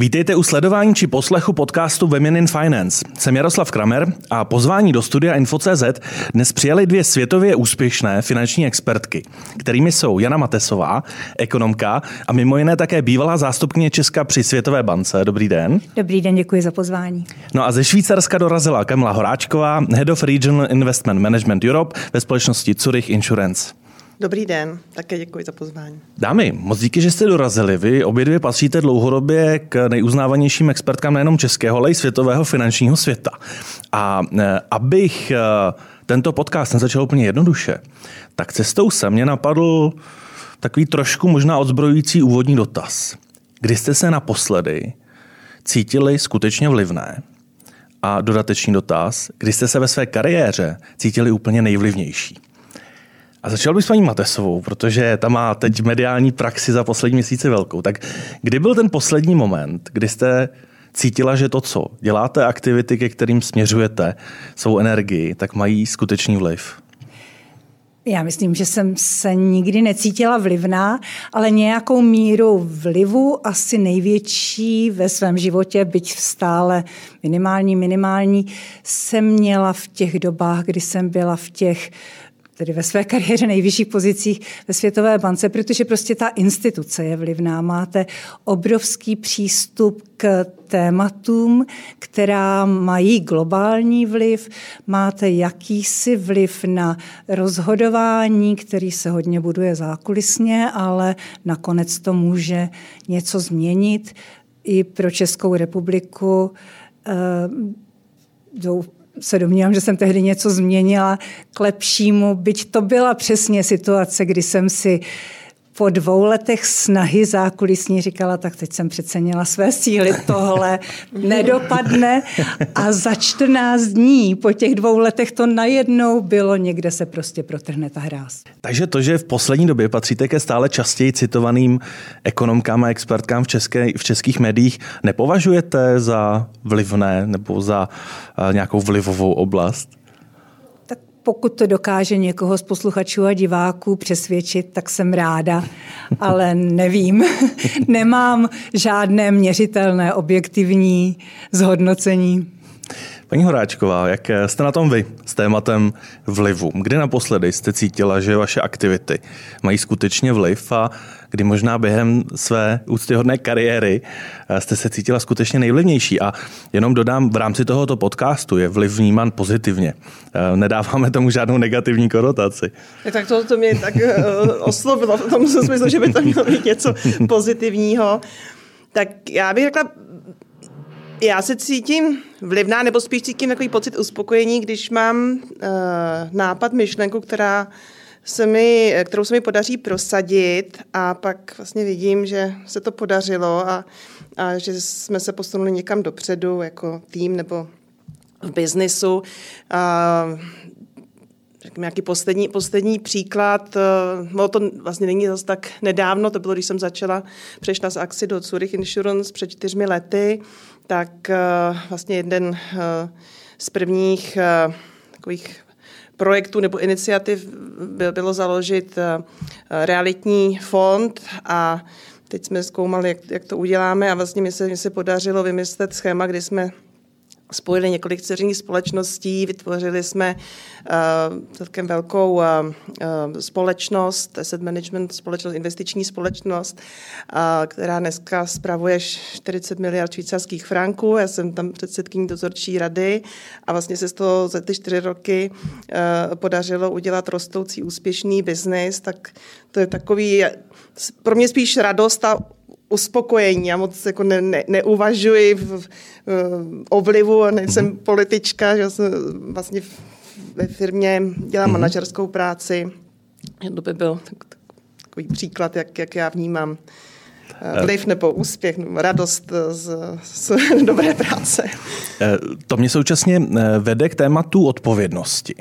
Vítejte u sledování či poslechu podcastu Women in Finance. Jsem Jaroslav Kramer a pozvání do studia Info.cz dnes přijali dvě světově úspěšné finanční expertky, kterými jsou Jana Matesová, ekonomka a mimo jiné také bývalá zástupkyně Česka při Světové bance. Dobrý den. Dobrý den, děkuji za pozvání. No a ze Švýcarska dorazila Kamila Horáčková, Head of Regional Investment Management Europe ve společnosti Zurich Insurance. Dobrý den, také děkuji za pozvání. Dámy, moc díky, že jste dorazili. Vy obě dvě patříte dlouhodobě k nejuznávanějším expertkám nejenom českého, ale i světového finančního světa. A e, abych e, tento podcast nezačal úplně jednoduše, tak cestou se mě napadl takový trošku možná odzbrojující úvodní dotaz. Kdy jste se naposledy cítili skutečně vlivné? A dodatečný dotaz, kdy jste se ve své kariéře cítili úplně nejvlivnější? A začal bych s paní Matesovou, protože ta má teď mediální praxi za poslední měsíce velkou. Tak kdy byl ten poslední moment, kdy jste cítila, že to, co děláte, aktivity, ke kterým směřujete svou energii, tak mají skutečný vliv? Já myslím, že jsem se nikdy necítila vlivná, ale nějakou míru vlivu, asi největší ve svém životě, byť stále minimální, minimální, jsem měla v těch dobách, kdy jsem byla v těch tedy ve své kariéře nejvyšších pozicích ve Světové bance, protože prostě ta instituce je vlivná. Máte obrovský přístup k tématům, která mají globální vliv, máte jakýsi vliv na rozhodování, který se hodně buduje zákulisně, ale nakonec to může něco změnit. I pro Českou republiku eh, se domnívám, že jsem tehdy něco změnila k lepšímu, byť to byla přesně situace, kdy jsem si po dvou letech snahy zákulisní říkala, tak teď jsem přecenila své síly, tohle nedopadne. A za 14 dní po těch dvou letech to najednou bylo, někde se prostě protrhne ta hráz. Takže to, že v poslední době patříte ke stále častěji citovaným ekonomkám a expertkám v, české, v českých médiích, nepovažujete za vlivné nebo za uh, nějakou vlivovou oblast? Pokud to dokáže někoho z posluchačů a diváků přesvědčit, tak jsem ráda, ale nevím. Nemám žádné měřitelné objektivní zhodnocení. Paní Horáčková, jak jste na tom vy s tématem vlivu? Kdy naposledy jste cítila, že vaše aktivity mají skutečně vliv a kdy možná během své úctyhodné kariéry eh, jste se cítila skutečně nejvlivnější? A jenom dodám, v rámci tohoto podcastu je vliv vnímán pozitivně. Eh, nedáváme tomu žádnou negativní konotaci. Tak to, to mě tak uh, oslovilo v tom smyslu, že by to mělo být něco pozitivního. Tak já bych řekla, já se cítím vlivná, nebo spíš cítím takový pocit uspokojení, když mám uh, nápad, myšlenku, která se mi, kterou se mi podaří prosadit a pak vlastně vidím, že se to podařilo a, a že jsme se posunuli někam dopředu jako tým nebo v biznisu. A, řekněme, nějaký poslední, poslední příklad, no to vlastně není zase tak nedávno, to bylo, když jsem začala, přešla z akci do Zurich Insurance před čtyřmi lety, tak eh, vlastně jeden eh, z prvních takových projektů nebo iniciativ bylo založit realitní fond a teď jsme zkoumali, jak, jak to uděláme a vlastně mi se, mi se podařilo vymyslet schéma, kdy jsme spojili několik dceřiných společností, vytvořili jsme uh, celkem velkou uh, společnost, asset management společnost, investiční společnost, uh, která dneska spravuje 40 miliard švýcarských franků. Já jsem tam předsedkyní dozorčí rady a vlastně se z toho za ty čtyři roky uh, podařilo udělat rostoucí úspěšný biznis, tak to je takový pro mě spíš radost a uspokojení. Já moc jako ne, ne, neuvažuji v, v, o vlivu, nejsem mm-hmm. politička, že jsem vlastně ve firmě dělám mm-hmm. manažerskou práci. To by byl takový příklad, jak, jak já vnímám vliv nebo úspěch, radost z, z dobré práce. Eh, to mě současně eh, vede k tématu odpovědnosti.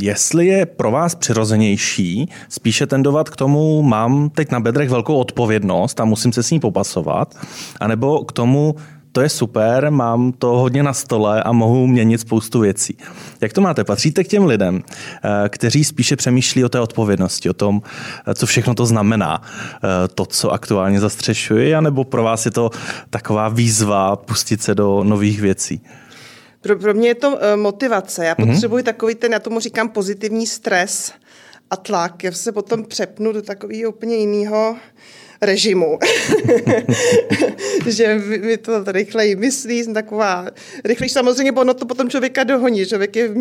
Jestli je pro vás přirozenější spíše tendovat k tomu, mám teď na bedrech velkou odpovědnost a musím se s ní popasovat, anebo k tomu to je super, mám to hodně na stole a mohu měnit spoustu věcí. Jak to máte? Patříte k těm lidem, eh, kteří spíše přemýšlí o té odpovědnosti, o tom, eh, co všechno to znamená, eh, to, co aktuálně zastřešuji, anebo pro vás je to taková výzva pustit se do nových věcí? Pro, pro mě je to motivace. Já mhm. potřebuji mm-hmm. takový ten, já tomu říkám pozitivní stres a tlak. Já se potom přepnu do takového úplně jiného režimu. že mi to rychleji myslí, jsem taková rychlejší. Samozřejmě, ono to potom člověka dohoní. Člověk je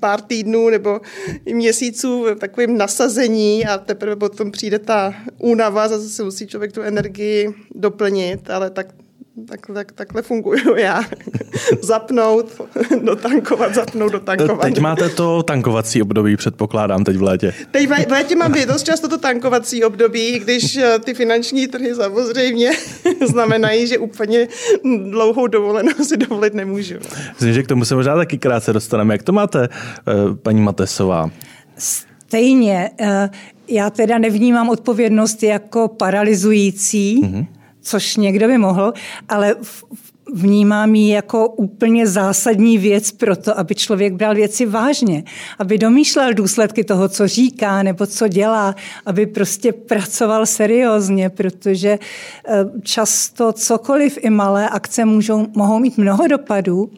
pár týdnů nebo měsíců v takovém nasazení a teprve potom přijde ta únava, zase musí člověk tu energii doplnit, ale tak tak, tak, takhle funguju já. zapnout, dotankovat, zapnout, dotankovat. Teď máte to tankovací období, předpokládám, teď v létě. Teď v létě mám dost často to tankovací období, když eh, ty finanční trhy samozřejmě znamenají, že úplně dlouhou dovolenou si dovolit nemůžu. Myslím, že k tomu se možná taky krátce dostaneme. Jak to máte, eh, paní Matesová? Stejně. Eh, já teda nevnímám odpovědnost jako paralizující, mm-hmm což někdo by mohl, ale vnímám ji jako úplně zásadní věc pro to, aby člověk bral věci vážně, aby domýšlel důsledky toho, co říká nebo co dělá, aby prostě pracoval seriózně, protože eh, často cokoliv i malé akce můžou, mohou mít mnoho dopadů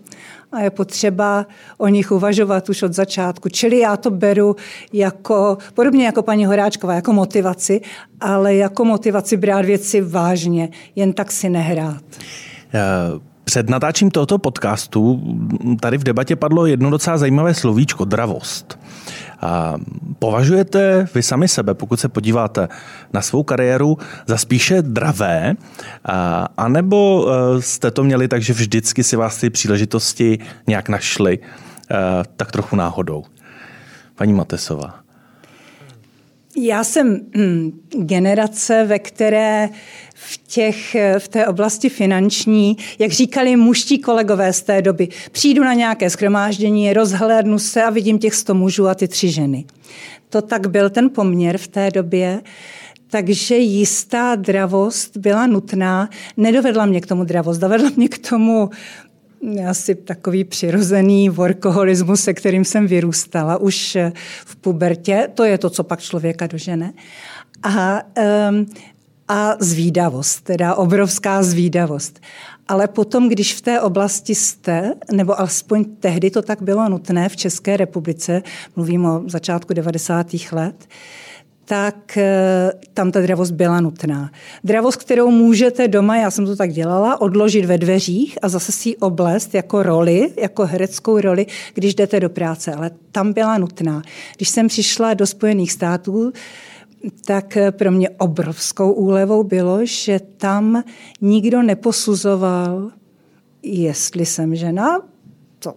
a je potřeba o nich uvažovat už od začátku. Čili já to beru jako, podobně jako paní Horáčková, jako motivaci, ale jako motivaci brát věci vážně, jen tak si nehrát. Uh... Před natáčím tohoto podcastu tady v debatě padlo jedno docela zajímavé slovíčko, dravost. Považujete vy sami sebe, pokud se podíváte na svou kariéru, za spíše dravé, anebo e, jste to měli tak, že vždycky si vás ty příležitosti nějak našly, e, tak trochu náhodou? Paní Matesová. Já jsem hm, generace, ve které v, těch, v té oblasti finanční, jak říkali muští kolegové z té doby, přijdu na nějaké schromáždění, rozhlédnu se a vidím těch sto mužů a ty tři ženy. To tak byl ten poměr v té době. Takže jistá dravost byla nutná. Nedovedla mě k tomu dravost, dovedla mě k tomu asi takový přirozený workoholismus, se kterým jsem vyrůstala už v pubertě. To je to, co pak člověka dožene. A, um, a zvídavost, teda obrovská zvídavost. Ale potom, když v té oblasti jste, nebo alespoň tehdy to tak bylo nutné v České republice, mluvím o začátku 90. let, tak eh, tam ta dravost byla nutná. Dravost, kterou můžete doma, já jsem to tak dělala, odložit ve dveřích a zase si ji oblast jako roli, jako hereckou roli, když jdete do práce. Ale tam byla nutná. Když jsem přišla do Spojených států, tak eh, pro mě obrovskou úlevou bylo, že tam nikdo neposuzoval, jestli jsem žena, to,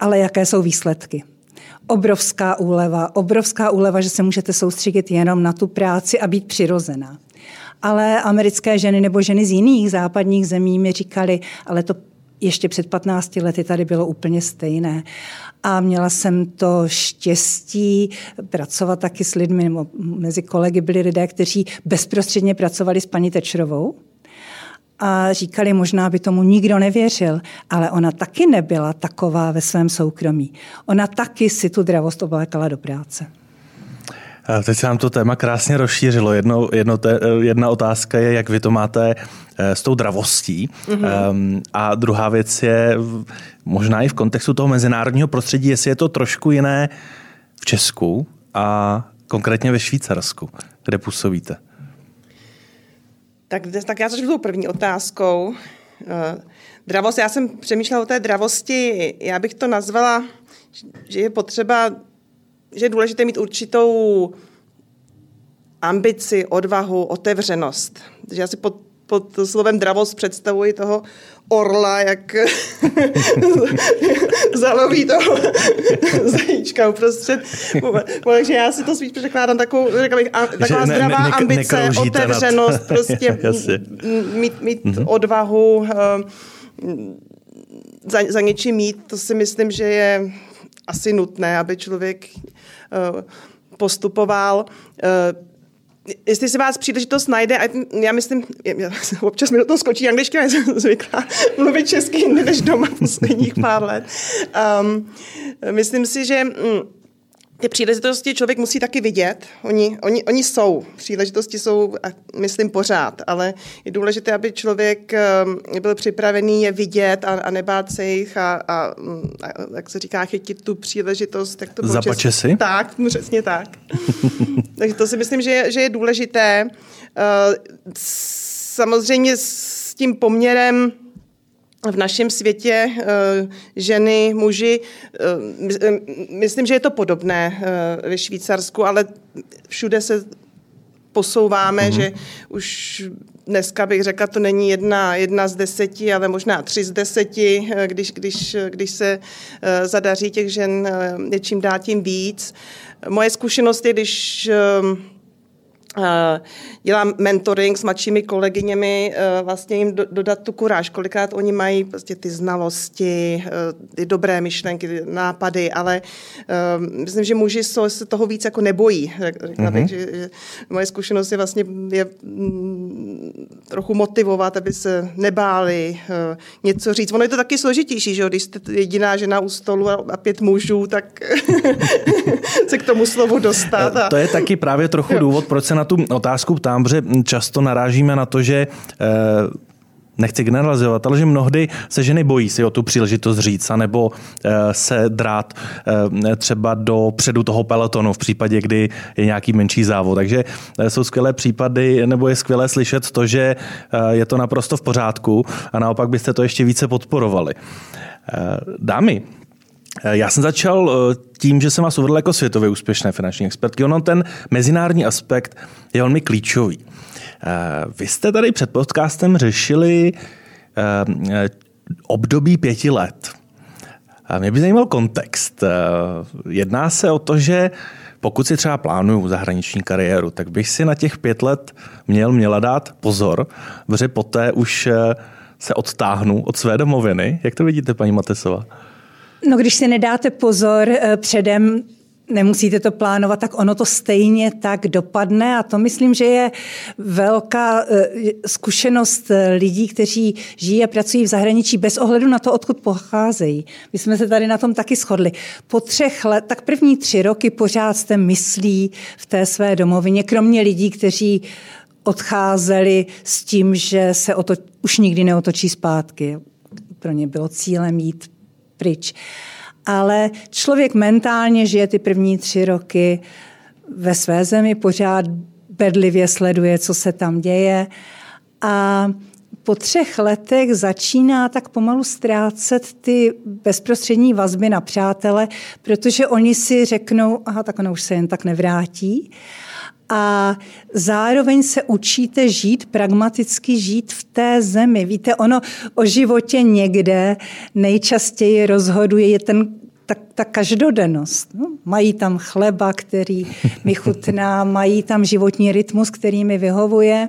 ale jaké jsou výsledky obrovská úleva, obrovská úleva, že se můžete soustředit jenom na tu práci a být přirozená. Ale americké ženy nebo ženy z jiných západních zemí mi říkali, ale to ještě před 15 lety tady bylo úplně stejné. A měla jsem to štěstí pracovat taky s lidmi, nebo mezi kolegy byli lidé, kteří bezprostředně pracovali s paní Tečrovou, a říkali, možná by tomu nikdo nevěřil, ale ona taky nebyla taková ve svém soukromí. Ona taky si tu dravost oblékala do práce. Teď se nám to téma krásně rozšířilo. Jedno, jedno te, jedna otázka je, jak vy to máte eh, s tou dravostí. Mm-hmm. Um, a druhá věc je možná i v kontextu toho mezinárodního prostředí, jestli je to trošku jiné v Česku a konkrétně ve Švýcarsku, kde působíte. Tak, tak já začnu tou první otázkou. Eh, dravost, já jsem přemýšlela o té dravosti, já bych to nazvala, že je potřeba, že je důležité mít určitou ambici, odvahu, otevřenost. Takže já si pod, pod slovem dravost představuji toho orla, jak zaloví toho zajíčka uprostřed. Takže já si to spíš překládám takovou, bych, taková ne, zdravá ne, ne, ambice, otevřenost, nad... prostě mít, mít mm-hmm. odvahu uh, za, za něčím mít, to si myslím, že je asi nutné, aby člověk uh, postupoval. Jestli se vás příležitost najde, a já myslím, já, občas mi do toho skočí angličtina, jsem zvykla mluvit česky než doma posledních pár let. Um, myslím si, že mm, ty příležitosti člověk musí taky vidět. Oni, oni, oni jsou. Příležitosti jsou, myslím, pořád, ale je důležité, aby člověk um, byl připravený je vidět a, a nebát se jich a, a, a, jak se říká, chytit tu příležitost. Tak to Zapače si? Tak, přesně tak. Takže to si myslím, že je, že je důležité. Uh, samozřejmě s tím poměrem v našem světě eh, ženy, muži, eh, myslím, že je to podobné eh, ve Švýcarsku, ale všude se posouváme, mm-hmm. že už dneska bych řekla, to není jedna, jedna z deseti, ale možná tři z deseti, když, když, když se zadaří těch žen něčím dát tím víc. Moje zkušenost je, když dělám mentoring s mladšími kolegyněmi, eh, vlastně jim dodat tu kuráž. Kolikrát oni mají prostě ty znalosti, eh, ty dobré myšlenky, nápady, ale myslím, že muži se toho víc jako nebojí. Řekla bych, mm-hmm. že, že moje zkušenost je vlastně je mm, trochu motivovat, aby se nebáli něco říct. Ono je to taky složitější, že když jste jediná žena u stolu a pět mužů, tak se k tomu slovu dostat. A... To je taky právě trochu důvod, proč se na tu otázku ptám, protože často narážíme na to, že eh, nechci generalizovat, ale že mnohdy se ženy bojí si o tu příležitost říct, nebo eh, se drát eh, třeba do předu toho pelotonu v případě, kdy je nějaký menší závod. Takže jsou skvělé případy, nebo je skvělé slyšet to, že je to naprosto v pořádku a naopak byste to ještě více podporovali. Dámy, já jsem začal eh, tím, že jsem vás uvedl jako světově úspěšné finanční expertky. Ono ten mezinárodní aspekt je velmi klíčový. Eh, vy jste tady před podcastem řešili eh, období pěti let. Mě by zajímal kontext. Jedná se o to, že pokud si třeba plánuju zahraniční kariéru, tak bych si na těch pět let měl, měla dát pozor, protože poté už se odtáhnu od své domoviny. Jak to vidíte, paní Matesová? No, když si nedáte pozor eh, předem, nemusíte to plánovat, tak ono to stejně tak dopadne a to myslím, že je velká eh, zkušenost eh, lidí, kteří žijí a pracují v zahraničí bez ohledu na to, odkud pocházejí. My jsme se tady na tom taky shodli. Po třech let, tak první tři roky pořád jste myslí v té své domovině, kromě lidí, kteří odcházeli s tím, že se o to už nikdy neotočí zpátky. Pro ně bylo cílem jít pryč. Ale člověk mentálně žije ty první tři roky ve své zemi, pořád bedlivě sleduje, co se tam děje a po třech letech začíná tak pomalu ztrácet ty bezprostřední vazby na přátele, protože oni si řeknou, aha, tak ona už se jen tak nevrátí a zároveň se učíte žít, pragmaticky žít v té zemi. Víte, ono o životě někde nejčastěji rozhoduje je ten ta, ta každodennost. No, mají tam chleba, který mi chutná, mají tam životní rytmus, který mi vyhovuje.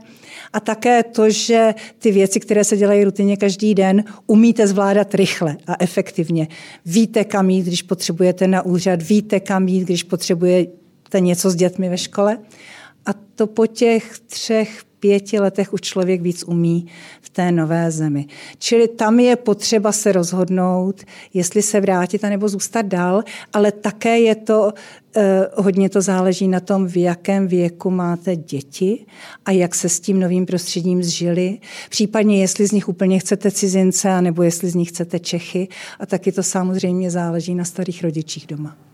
A také to, že ty věci, které se dělají rutině každý den, umíte zvládat rychle a efektivně. Víte, kam jít, když potřebujete na úřad, víte, kam jít, když potřebujete něco s dětmi ve škole. A to po těch třech, pěti letech už člověk víc umí v té nové zemi. Čili tam je potřeba se rozhodnout, jestli se vrátit nebo zůstat dál, ale také je to, eh, hodně to záleží na tom, v jakém věku máte děti a jak se s tím novým prostředím zžili. Případně, jestli z nich úplně chcete cizince, nebo jestli z nich chcete Čechy. A taky to samozřejmě záleží na starých rodičích doma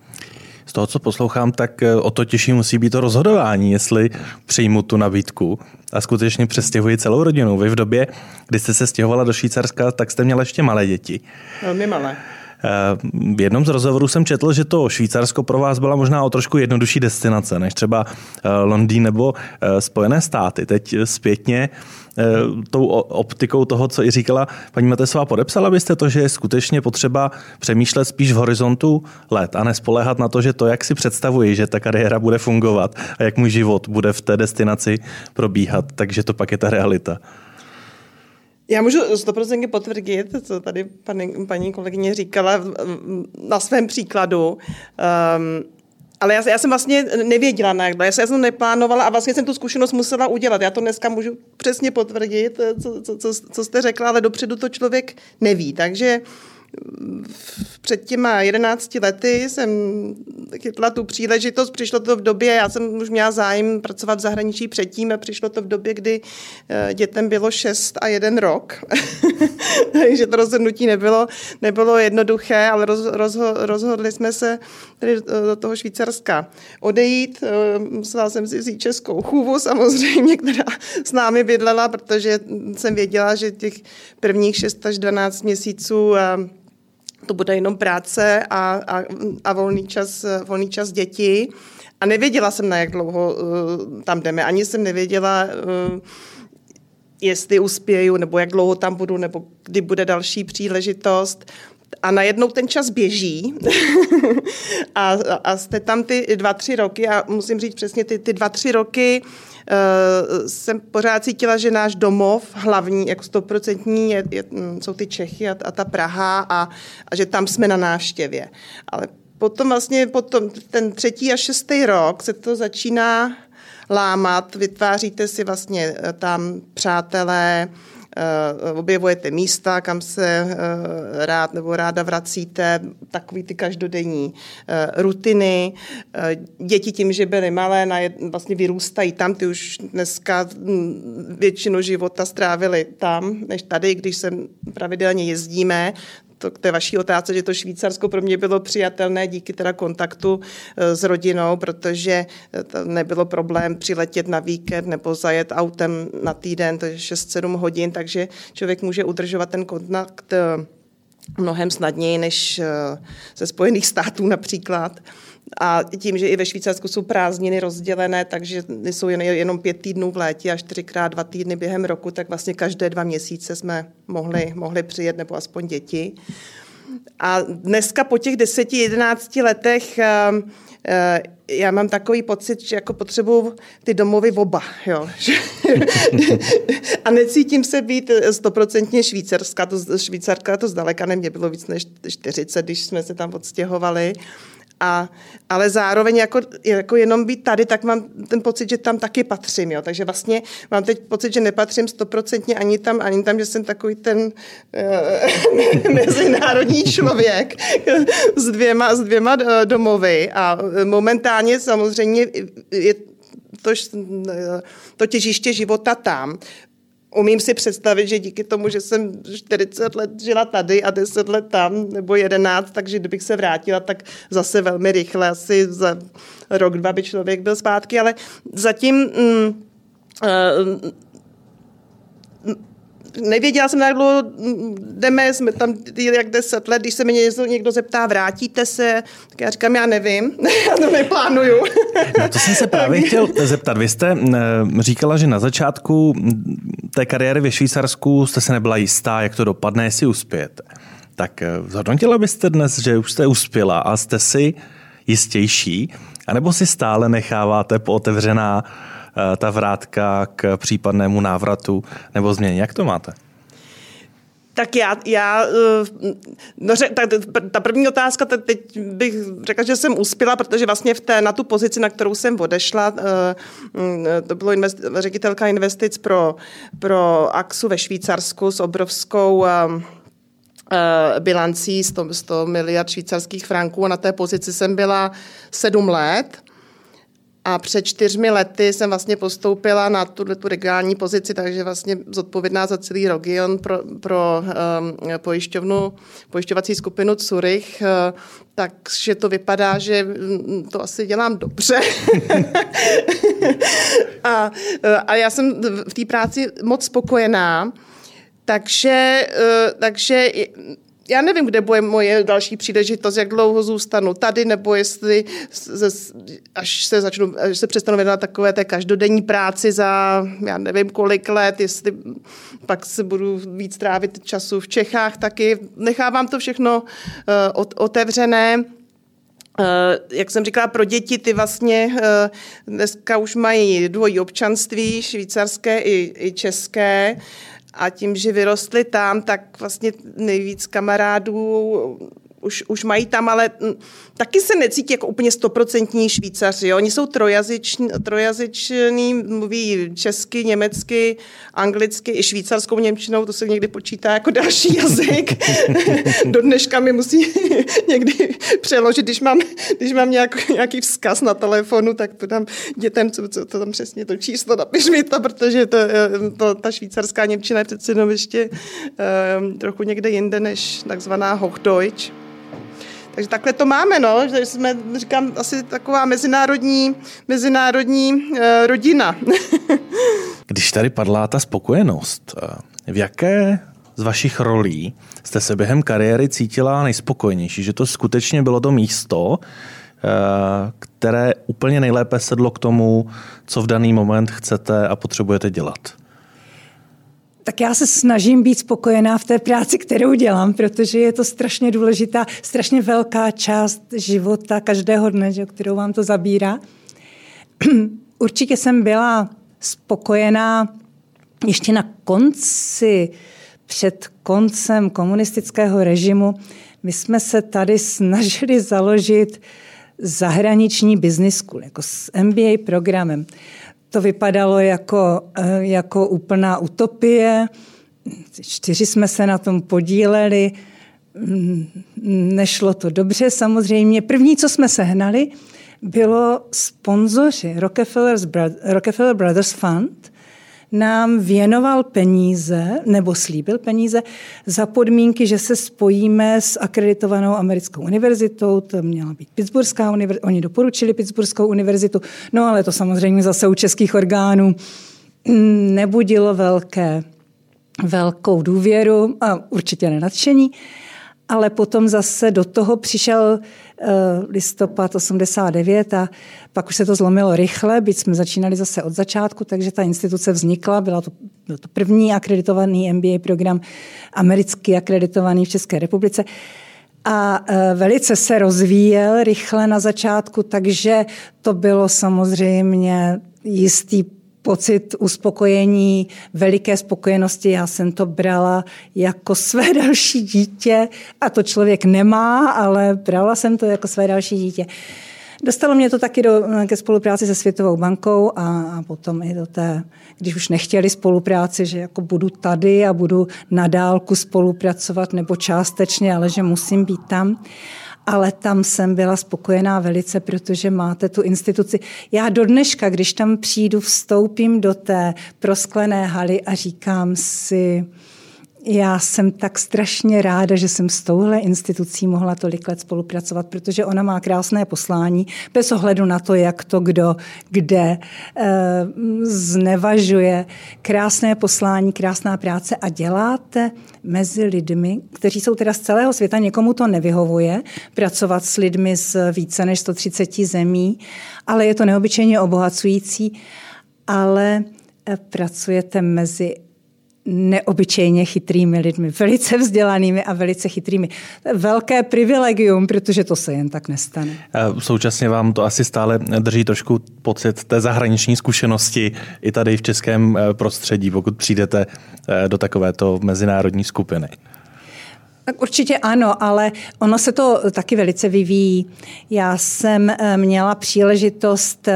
toho, co poslouchám, tak eh, o to těžší musí být to rozhodování, jestli přijmu tu nabídku a skutečně přestěhuji celou rodinu. Vy v době, kdy jste se stěhovala do Švýcarska, tak jste měla ještě malé děti. Velmi malé. Eh, v jednom z rozhovorů jsem četl, že to Švýcarsko pro vás byla možná o trošku jednodušší destinace než třeba eh, Londýn nebo Spojené státy. Teď zpětně tou optikou toho, co i říkala paní Matesová, podepsala byste to, že je skutečně potřeba přemýšlet spíš v horizontu let a nespoléhat na to, že to, jak si představuji, že ta kariéra bude fungovat a jak můj život bude v té destinaci probíhat, takže to pak je ta realita. Já můžu 100% potvrdit, co tady paní, paní kolegyně říkala na svém příkladu. Um, ale já, já jsem vlastně nevěděla na jak já jsem neplánovala a vlastně jsem tu zkušenost musela udělat. Já to dneska můžu přesně potvrdit, co, co, co, co jste řekla, ale dopředu to člověk neví. Takže před těma 11 lety jsem chytla tu příležitost, přišlo to v době, já jsem už měla zájem pracovat v zahraničí předtím a přišlo to v době, kdy eh, dětem bylo 6 a jeden rok. Takže to rozhodnutí nebylo, nebylo jednoduché, ale roz, rozho, rozhodli jsme se tedy do toho Švýcarska odejít. Eh, musela jsem si vzít českou chůvu samozřejmě, která s námi bydlela, protože jsem věděla, že těch prvních 6 až 12 měsíců eh, to bude jenom práce a, a, a volný, čas, volný čas děti. A nevěděla jsem, na jak dlouho uh, tam jdeme. Ani jsem nevěděla, uh, jestli uspěju, nebo jak dlouho tam budu, nebo kdy bude další příležitost. A najednou ten čas běží a, a jste tam ty dva, tři roky a musím říct přesně, ty, ty dva, tři roky uh, jsem pořád cítila, že náš domov hlavní, jako stoprocentní, je, je, mm, jsou ty Čechy a, a ta Praha a, a že tam jsme na návštěvě. Ale potom vlastně potom ten třetí a šestý rok se to začíná lámat, vytváříte si vlastně eh, tam přátelé, Eh, objevujete místa, kam se eh, rád nebo ráda vracíte, takový ty každodenní eh, rutiny. Děti tím, že byly malé, vlastně vyrůstají tam, ty už dneska hm, většinu života strávili tam, než tady, když se pravidelně jezdíme, to k té vaší otázce, že to Švýcarsko pro mě bylo přijatelné díky teda kontaktu e, s rodinou, protože e, to nebylo problém přiletět na víkend nebo zajet autem na týden, to je 6-7 hodin, takže člověk může udržovat ten kontakt e, mnohem snadněji než ze Spojených států například. A tím, že i ve Švýcarsku jsou prázdniny rozdělené, takže jsou jen, jenom pět týdnů v létě a čtyřikrát dva týdny během roku, tak vlastně každé dva měsíce jsme mohli, mohli přijet, nebo aspoň děti. A dneska po těch deseti, jedenácti letech uh, já mám takový pocit, že jako potřebuju ty domovy oba. Jo. a necítím se být stoprocentně švýcarská. To, švýcarka to zdaleka nemě bylo víc než 40, když jsme se tam odstěhovali. A, ale zároveň jako, jako jenom být tady, tak mám ten pocit, že tam taky patřím. Jo. Takže vlastně mám teď pocit, že nepatřím stoprocentně ani tam, ani tam, že jsem takový ten uh, mezinárodní člověk s dvěma, s dvěma eh, domovy. A momentálně samozřejmě je to, to těžiště života tam umím si představit, že díky tomu, že jsem 40 let žila tady a 10 let tam, nebo 11, takže kdybych se vrátila, tak zase velmi rychle, asi za rok, dva by člověk byl zpátky, ale zatím mm, uh, nevěděla jsem, jak dlouho jdeme, jsme tam jak deset let, když se mě někdo zeptá, vrátíte se, tak já říkám, já nevím, já to neplánuju. No to jsem se právě chtěl zeptat. Vy jste říkala, že na začátku té kariéry ve Švýcarsku jste se nebyla jistá, jak to dopadne, jestli uspějete. Tak eh, zhodnotila byste dnes, že už jste uspěla a jste si jistější, anebo si stále necháváte pootevřená ta vrátka k případnému návratu nebo změně. Jak to máte? Tak já, já eh, no, ta, ta první otázka, teď bych řekla, že jsem uspěla, protože vlastně v té, na tu pozici, na kterou jsem odešla, eh, mm, to bylo invest, ředitelka investic pro, pro AXu ve Švýcarsku s obrovskou bilancí 100, 100 miliard švýcarských franků a na té pozici jsem byla sedm let a před čtyřmi lety jsem vlastně postoupila na tuhle tu regionální pozici, takže vlastně zodpovědná za celý region pro, pro um, pojišťovnu, pojišťovací skupinu Zurich, uh, takže to vypadá, že mm, to asi dělám dobře. a, a já jsem v té práci moc spokojená, takže, uh, takže já nevím, kde bude moje další příležitost, jak dlouho zůstanu tady, nebo jestli až se, začnu, až se přestanu věnovat takové té každodenní práci za, já nevím kolik let, jestli pak se budu víc trávit času v Čechách taky. Nechávám to všechno uh, otevřené. Uh, jak jsem říkala, pro děti ty vlastně uh, dneska už mají dvojí občanství, švýcarské i, i české. Uh, a tím, že vyrostli tam, tak vlastně nejvíc kamarádů už, už mají tam, ale taky se necítí jako úplně stoprocentní Švýcaři. Jo? Oni jsou trojazyční, trojazyční, mluví česky, německy, anglicky i švýcarskou němčinou, to se někdy počítá jako další jazyk. Do dneška mi musí někdy přeložit, když mám, když mám nějak, nějaký vzkaz na telefonu, tak to dám dětem, co, co to tam přesně to číslo, napiš mi to, protože to, to, ta švýcarská němčina je přece jenom ještě um, trochu někde jinde než takzvaná Hochdeutsch. Takže takhle to máme, no, že jsme, říkám, asi taková mezinárodní, mezinárodní uh, rodina. Když tady padla ta spokojenost, eh, v jaké z vašich rolí jste se během kariéry cítila nejspokojenější? Že to skutečně bylo to místo, eh, které úplně nejlépe sedlo k tomu, co v daný moment chcete a potřebujete dělat? Tak já se snažím být spokojená v té práci, kterou dělám, protože je to strašně důležitá, strašně velká část života každého dne, že, kterou vám to zabírá. Určitě jsem byla spokojená ještě na konci, před koncem komunistického režimu. My jsme se tady snažili založit zahraniční business school, jako s MBA programem to vypadalo jako, eh, jako úplná utopie. Čtyři jsme se na tom podíleli. Nešlo to dobře samozřejmě. První, co jsme sehnali, bylo sponzoři Rockefeller Brothers Fund, nám věnoval peníze, nebo slíbil peníze, za podmínky, že se spojíme s akreditovanou americkou univerzitou, to měla být Pittsburghská univerzita, oni doporučili Pittsburghskou univerzitu, no ale to samozřejmě zase u českých orgánů nebudilo velké, velkou důvěru a určitě nenadšení. Ale potom zase do toho přišel listopad 89 a pak už se to zlomilo rychle, byť jsme začínali zase od začátku, takže ta instituce vznikla, byla to, byl to první akreditovaný MBA program, americký akreditovaný v České republice. A uh, velice se rozvíjel rychle na začátku, takže to bylo samozřejmě jistý pocit uspokojení, veliké spokojenosti. Já jsem to brala jako své další dítě a to člověk nemá, ale brala jsem to jako své další dítě. Dostalo mě to taky do, ke spolupráci se Světovou bankou a, a potom i do té, když už nechtěli spolupráci, že jako budu tady a budu na dálku spolupracovat nebo částečně, ale že musím být tam ale tam jsem byla spokojená velice, protože máte tu instituci. Já do dneška, když tam přijdu, vstoupím do té prosklené haly a říkám si, já jsem tak strašně ráda, že jsem s touhle institucí mohla tolik let spolupracovat, protože ona má krásné poslání, bez ohledu na to, jak to kdo kde e, znevažuje. Krásné poslání, krásná práce a děláte mezi lidmi, kteří jsou teda z celého světa, někomu to nevyhovuje, pracovat s lidmi z více než 130 zemí, ale je to neobyčejně obohacující, ale eh, pracujete mezi neobyčejně chytrými lidmi, velice vzdělanými a velice chytrými. Velké privilegium, protože to se jen tak nestane. Současně vám to asi stále drží trošku pocit té zahraniční zkušenosti i tady v českém eh, prostředí, pokud přijdete eh, do takovéto mezinárodní skupiny. Tak určitě ano, ale ono se to taky velice vyvíjí. Já jsem eh, měla příležitost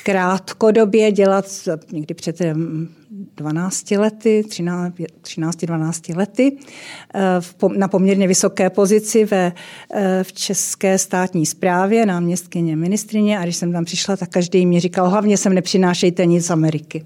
krátkodobě dělat, někdy před 12 lety, 13-12 lety, eh, na poměrně vysoké pozici ve, eh, v české státní správě, náměstkyně ministrině a když jsem tam přišla, tak každý mi říkal, hlavně sem nepřinášejte nic z Ameriky.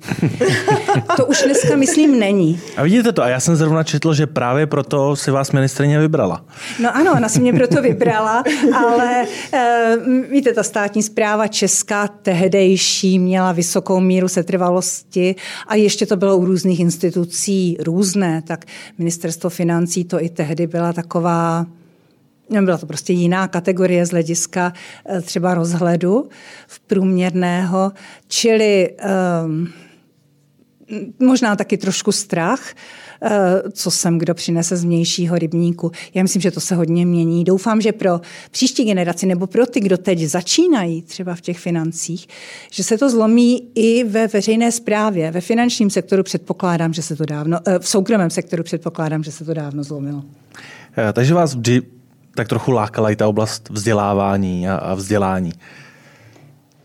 to už dneska, myslím, není. A vidíte to, a já jsem zrovna četl, že právě proto si vás ministrině vybrala. No ano, ona si mě proto vybrala, ale eh, víte, ta státní zpráva česká tehdejší měla vysokou míru setrvalosti a ještě to bylo u různých institucí různé, tak ministerstvo financí to i tehdy byla taková byla to prostě jiná kategorie z hlediska eh, třeba rozhledu v průměrného, čili um, možná taky trošku strach, co sem kdo přinese z vnějšího rybníku. Já myslím, že to se hodně mění. Doufám, že pro příští generaci nebo pro ty, kdo teď začínají třeba v těch financích, že se to zlomí i ve veřejné správě. Ve finančním sektoru předpokládám, že se to dávno, eh, v soukromém sektoru předpokládám, že se to dávno zlomilo. Eh, takže vás vždy tak trochu lákala i ta oblast vzdělávání a, vzdělání?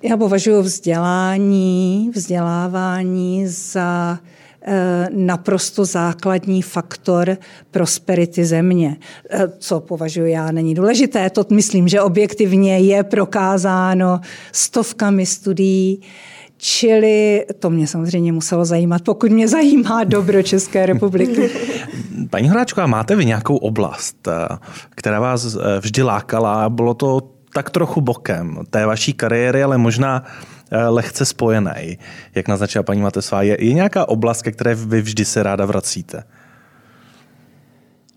Já považuji vzdělání, vzdělávání za eh, naprosto základní faktor prosperity země. Eh, co považuji já není důležité, to myslím, že objektivně je prokázáno stovkami studií. Čili to mě samozřejmě muselo zajímat, pokud mě zajímá dobro České republiky. Paní Horáčková, máte vy nějakou oblast, eh, která vás vždy lákala? Bylo to tak trochu bokem té vaší kariéry, ale možná eh, lehce spojené. Jak naznačila paní Matesová, je, je nějaká oblast, ke které vy vždy se ráda vracíte?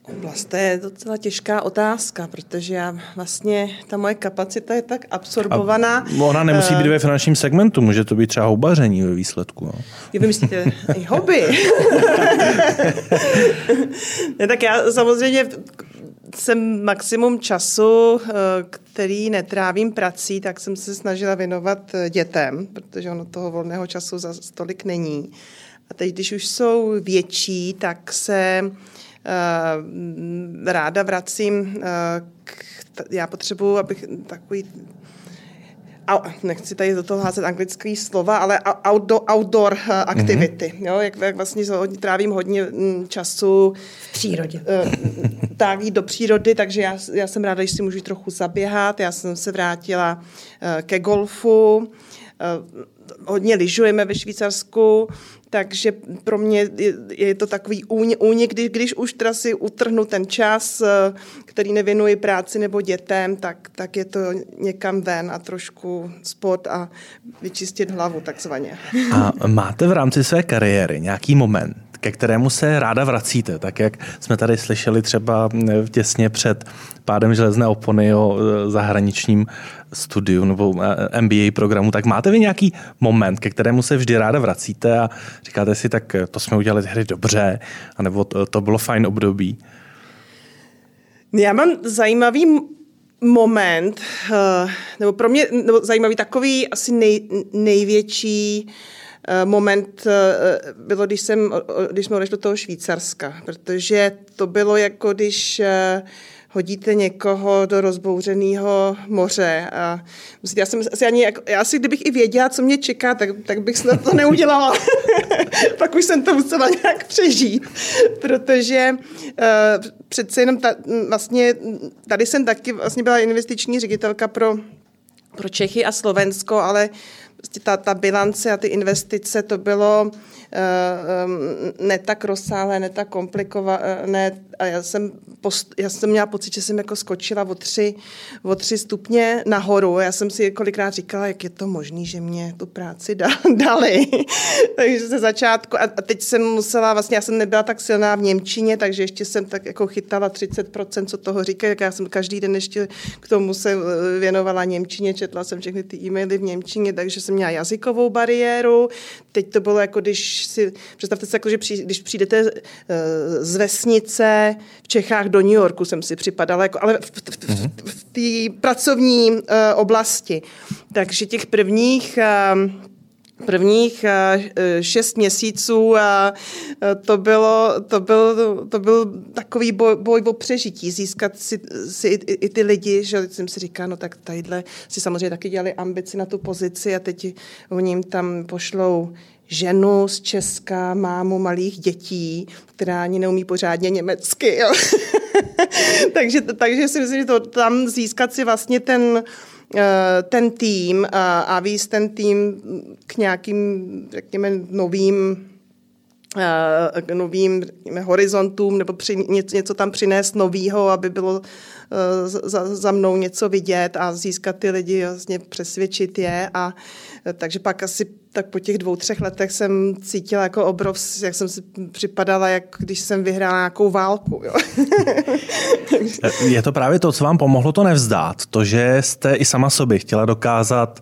Oblast, to je docela těžká otázka, protože já vlastně, ta moje kapacita je tak absorbovaná. A ona nemusí být ve finančním segmentu, může to být třeba houbaření ve výsledku. No. Vy myslíte hobby. ne, tak já samozřejmě jsem maximum času, eh, který netrávím prací, tak jsem se snažila věnovat eh, dětem, protože ono toho volného času za stolik není. A teď, když už jsou větší, tak se uh, ráda vracím k, já potřebuji, abych takový nechci tady do toho házet anglické slova, ale outdoor, outdoor aktivity. Mm-hmm. Jo, jak, jak vlastně trávím hodně mm, času v přírodě. Uh, tak jít do přírody, takže já, já jsem ráda, že si můžu trochu zaběhat. Já jsem se vrátila uh, ke golfu. Hodně lyžujeme ve Švýcarsku, takže pro mě je, to takový únik, když, když už teda si utrhnu ten čas, eh, který nevěnuji práci nebo dětem, tak, tak je to někam ven a trošku sport a vyčistit hlavu takzvaně. A máte v rámci své kariéry nějaký moment, ke kterému se ráda vracíte, tak jak jsme tady slyšeli třeba eh, těsně před pádem železné opony o eh, zahraničním studiu nebo eh, MBA programu, tak máte vy nějaký moment, ke kterému se vždy ráda vracíte a říkáte si, tak to jsme udělali hry dobře, anebo to, to bylo fajn období? Já mám zajímavý moment, nebo pro mě nebo zajímavý takový asi nej, největší moment eh, bylo, když, jsem, když jsme odešli do toho Švýcarska, protože to bylo jako když eh, hodíte někoho do rozbouřeného moře. A já jsem asi ani, já si kdybych i věděla, co mě čeká, tak, tak bych snad to neudělala. Pak už jsem to musela nějak přežít, protože uh, přece jenom ta, vlastně, tady jsem taky vlastně byla investiční ředitelka pro pro Čechy a Slovensko, ale prostě ta, ta bilance a ty investice, to bylo ne tak rozsáhlé, ne tak komplikované. A já jsem, post, já jsem měla pocit, že jsem jako skočila o tři, o tři stupně nahoru. Já jsem si kolikrát říkala, jak je to možné, že mě tu práci da, dali. takže ze začátku, a, teď jsem musela, vlastně já jsem nebyla tak silná v Němčině, takže ještě jsem tak jako chytala 30%, co toho říká, jak já jsem každý den ještě k tomu se eh, věnovala Němčině, četla jsem všechny ty e-maily v Němčině, takže jsem měla jazykovou bariéru. Teď to bylo jako, když si, představte si, jako, že při, když přijdete uh, z vesnice v Čechách do New Yorku, jsem si připadala, jako, ale v, v, v, v, v té pracovní uh, oblasti. Takže těch prvních uh, prvních šest měsíců a to, bylo, to, byl, to byl takový boj, boj o přežití, získat si, si i, i, ty lidi, že jsem si říkala, no tak tadyhle si samozřejmě taky dělali ambici na tu pozici a teď oni jim tam pošlou ženu z Česka, mámu malých dětí, která ani neumí pořádně německy. Jo. takže, takže si myslím, že to tam získat si vlastně ten, eh, ten tým a, a víc ten tým k nějakým, řekněme, novým k novým řekněme, horizontům nebo při, něco, tam přinést novýho, aby bylo uh, za, za mnou něco vidět a získat ty lidi, vlastně přesvědčit je. A, takže pak asi tak po těch dvou, třech letech jsem cítila jako obrov, jak jsem si připadala, jak když jsem vyhrála nějakou válku. Jo. Je to právě to, co vám pomohlo to nevzdát, to, že jste i sama sobě chtěla dokázat,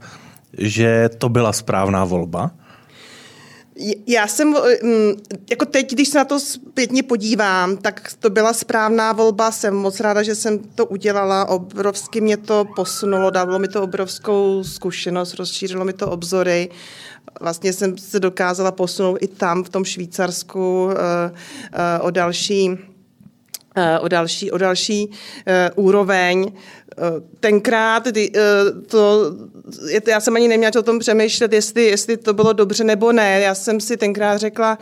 že to byla správná volba? Já jsem, mm, jako teď, když se na to zpětně podívám, tak to byla správná volba. Jsem moc ráda, že jsem to udělala. Obrovsky mě to posunulo, dalo mi to obrovskou zkušenost, rozšířilo mi to obzory vlastně jsem se dokázala posunout i tam v tom Švýcarsku uh, uh, o další o další, o další uh, úroveň. Uh, tenkrát ty, to, já jsem ani neměla o tom přemýšlet, jestli, jestli to bylo dobře nebo ne. Já jsem si tenkrát řekla,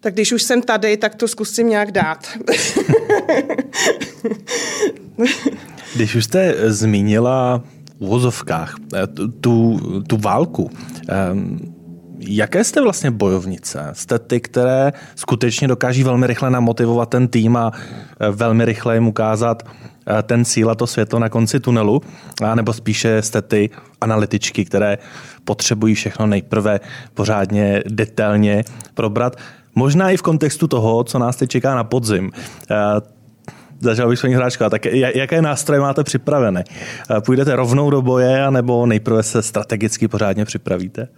tak když už jsem tady, tak to zkusím nějak dát. když už jste zmínila v uvozovkách tu, tu válku, um, Jaké jste vlastně bojovnice? Jste ty, které skutečně dokáží velmi rychle namotivovat ten tým a e, velmi rychle jim ukázat e, ten cíl a to světlo na konci tunelu? A nebo spíše jste ty analytičky, které potřebují všechno nejprve pořádně detailně probrat? Možná i v kontextu toho, co nás teď čeká na podzim. E, začal bych paní hráčka. Tak jaké nástroje máte připravené? Půjdete rovnou do boje, nebo nejprve se strategicky pořádně připravíte?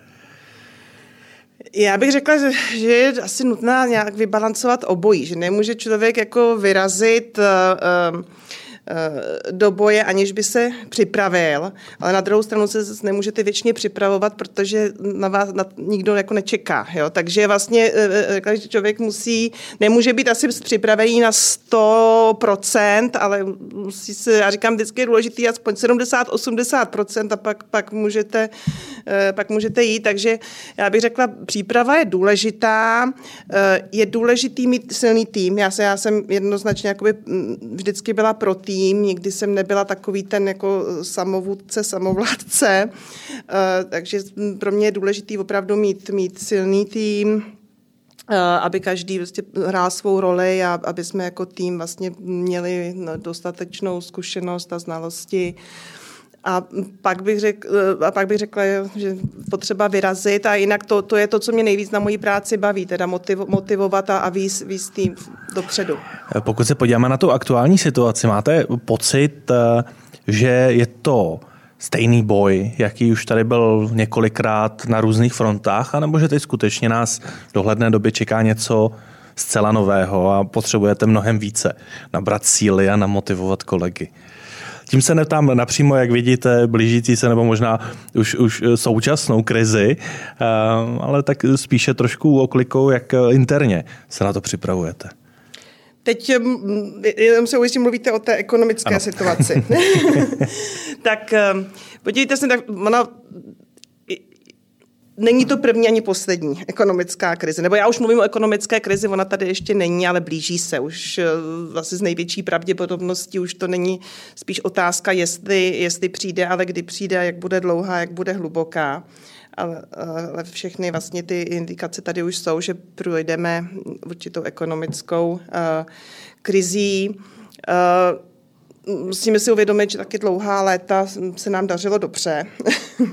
Já bych řekla, že je asi nutná nějak vybalancovat obojí, že nemůže člověk jako vyrazit uh, do boje, aniž by se připravil, ale na druhou stranu se nemůžete věčně připravovat, protože na vás na, nikdo jako nečeká. Jo? Takže vlastně eh, eh, každý člověk musí, nemůže být asi připravený na 100%, ale musí se, já říkám, vždycky je důležitý aspoň 70-80% a pak, pak, můžete, pak můžete jít. Takže já bych řekla, příprava je důležitá, je důležitý mít silný tým. Já, se, já jsem jednoznačně mm, vždycky byla pro tým, tým, nikdy jsem nebyla takový ten jako samovůdce, samovládce, eh, takže pro mě je důležitý opravdu mít, mít silný tým, eh, aby každý vlastně hrál svou roli a aby jsme jako tým vlastně měli dostatečnou zkušenost a znalosti a pak bych, řekl, eh, a pak bych řekla, že potřeba vyrazit a jinak to, to je to, co mě nejvíc na mojí práci baví, teda motiv, motivovat a, a víc, víc tým dopředu. Pokud se podíváme na tu aktuální situaci, máte pocit, eh, že je to stejný boj, jaký už tady byl několikrát na různých frontách, anebo že teď skutečně nás dohledné době čeká něco zcela nového a potřebujete mnohem více nabrat síly a namotivovat kolegy? Tím se neptám napřímo, jak vidíte, blížící se nebo možná už, už současnou krizi, eh, ale tak spíše trošku oklikou, jak interně se na to připravujete. Teď jenom se ujistím, mluvíte o té ekonomické ano. situaci. tak eh, podívejte se, tak ona Není to první ani poslední ekonomická krize. Nebo já už mluvím o ekonomické krizi, ona tady ještě není, ale blíží se. Už vlastně z největší pravděpodobností už to není spíš otázka, jestli, jestli přijde, ale kdy přijde, jak bude dlouhá, jak bude hluboká. Ale, ale všechny vlastně ty indikace tady už jsou, že projdeme určitou ekonomickou uh, krizí. Uh, musíme si uvědomit, že taky dlouhá léta se nám dařilo dobře.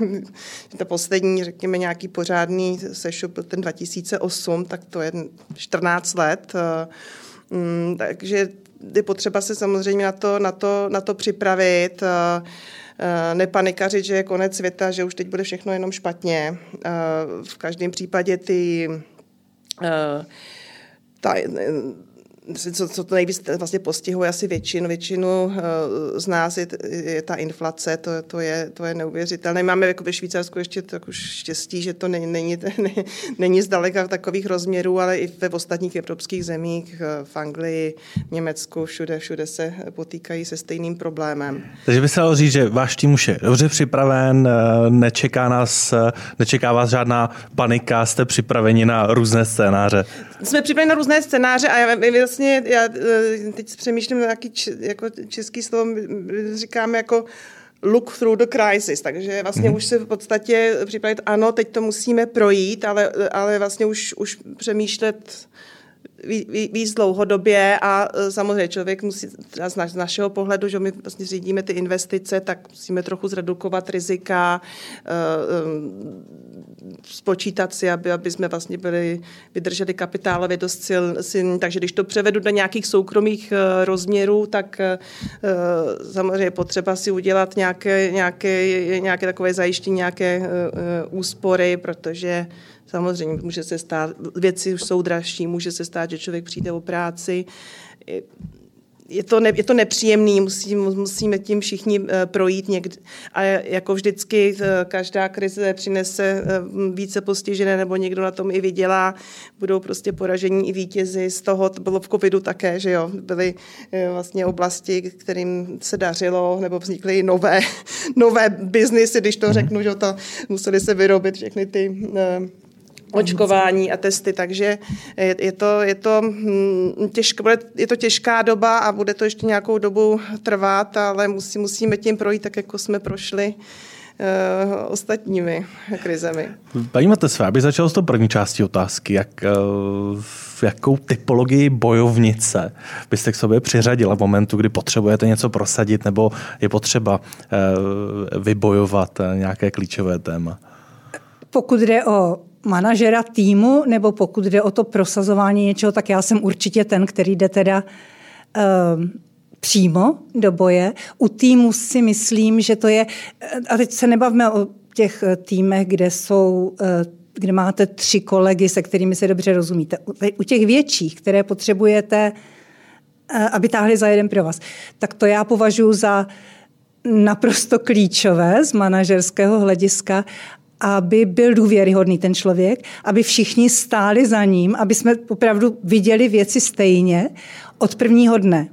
Ta poslední, řekněme, nějaký pořádný sešup byl ten 2008, tak to je 14 let. Mm, takže je potřeba se samozřejmě na to, na to, na to připravit, nepanikařit, že je konec světa, že už teď bude všechno jenom špatně. V každém případě ty ta, co, co to nejvíc vlastně postihuje asi většinu, většinu eh, z nás je, je ta inflace, to, to, je, to je neuvěřitelné. Máme jako ve Švýcarsku ještě tak už štěstí, že to není, není, není zdaleka takových rozměrů, ale i ve ostatních evropských zemích, eh, v Anglii, v Německu, všude, všude se potýkají se stejným problémem. Takže by se dalo říct, že váš tým už je dobře připraven, eh, nečeká, nás, nečeká vás žádná panika, jste připraveni na různé scénáře? Jsme připraveni na různé scénáře a já, vlastně, já eh, teď přemýšlím na nějaký jako český slovo, říkáme jako look through the crisis, takže vlastně mm-hmm. už se v podstatě připravit, ano, teď to musíme projít, ale, ale vlastně už, už přemýšlet víc dlouhodobě a e, samozřejmě člověk musí, z našeho pohledu, že my vlastně řídíme ty investice, tak musíme trochu zredukovat rizika, e, e, spočítat si, aby, aby jsme vlastně byli, vydrželi kapitálově dost sil, silní. Takže když to převedu do nějakých soukromých rozměrů, tak samozřejmě je potřeba si udělat nějaké, nějaké, nějaké takové zajištění, nějaké úspory, protože Samozřejmě může se stát, věci už jsou dražší, může se stát, že člověk přijde o práci. je to, ne, je to nepříjemný, musí, musíme tím všichni eh, projít někdy. A jako vždycky eh, každá krize přinese eh, více postižené nebo někdo na tom i vydělá. Budou prostě poražení i vítězi. Z toho to bylo v covidu také, že jo. Byly vlastně oblasti, kterým se dařilo, nebo vznikly nové, nové biznisy, když to mhm. řeknu, že to museli se vyrobit všechny ty očkování a testy, takže je, je, to, je, to, hm, těžké, je to těžká doba a bude to ještě nějakou dobu trvat, ale musí, musíme tím projít tak, jako jsme prošli uh, ostatními krizemi. Paní Matesové, aby začal s tou první části otázky, jak, uh, jakou typologii bojovnice byste k sobě přiřadila v momentu, kdy potřebujete něco prosadit nebo je potřeba uh, vybojovat nějaké klíčové téma? Pokud jde o manažera týmu, nebo pokud jde o to prosazování něčeho, tak já jsem určitě ten, který jde teda uh, přímo do boje. U týmu si myslím, že to je, a teď se nebavme o těch eh, týmech, kde jsou uh, kde máte tři kolegy, se kterými se dobře rozumíte. U těch větších, které potřebujete, aby táhli za jeden pro vás, tak to já považuji za naprosto klíčové z manažerského hlediska aby byl důvěryhodný ten člověk, aby všichni stáli za ním, aby jsme opravdu viděli věci stejně od prvního dne.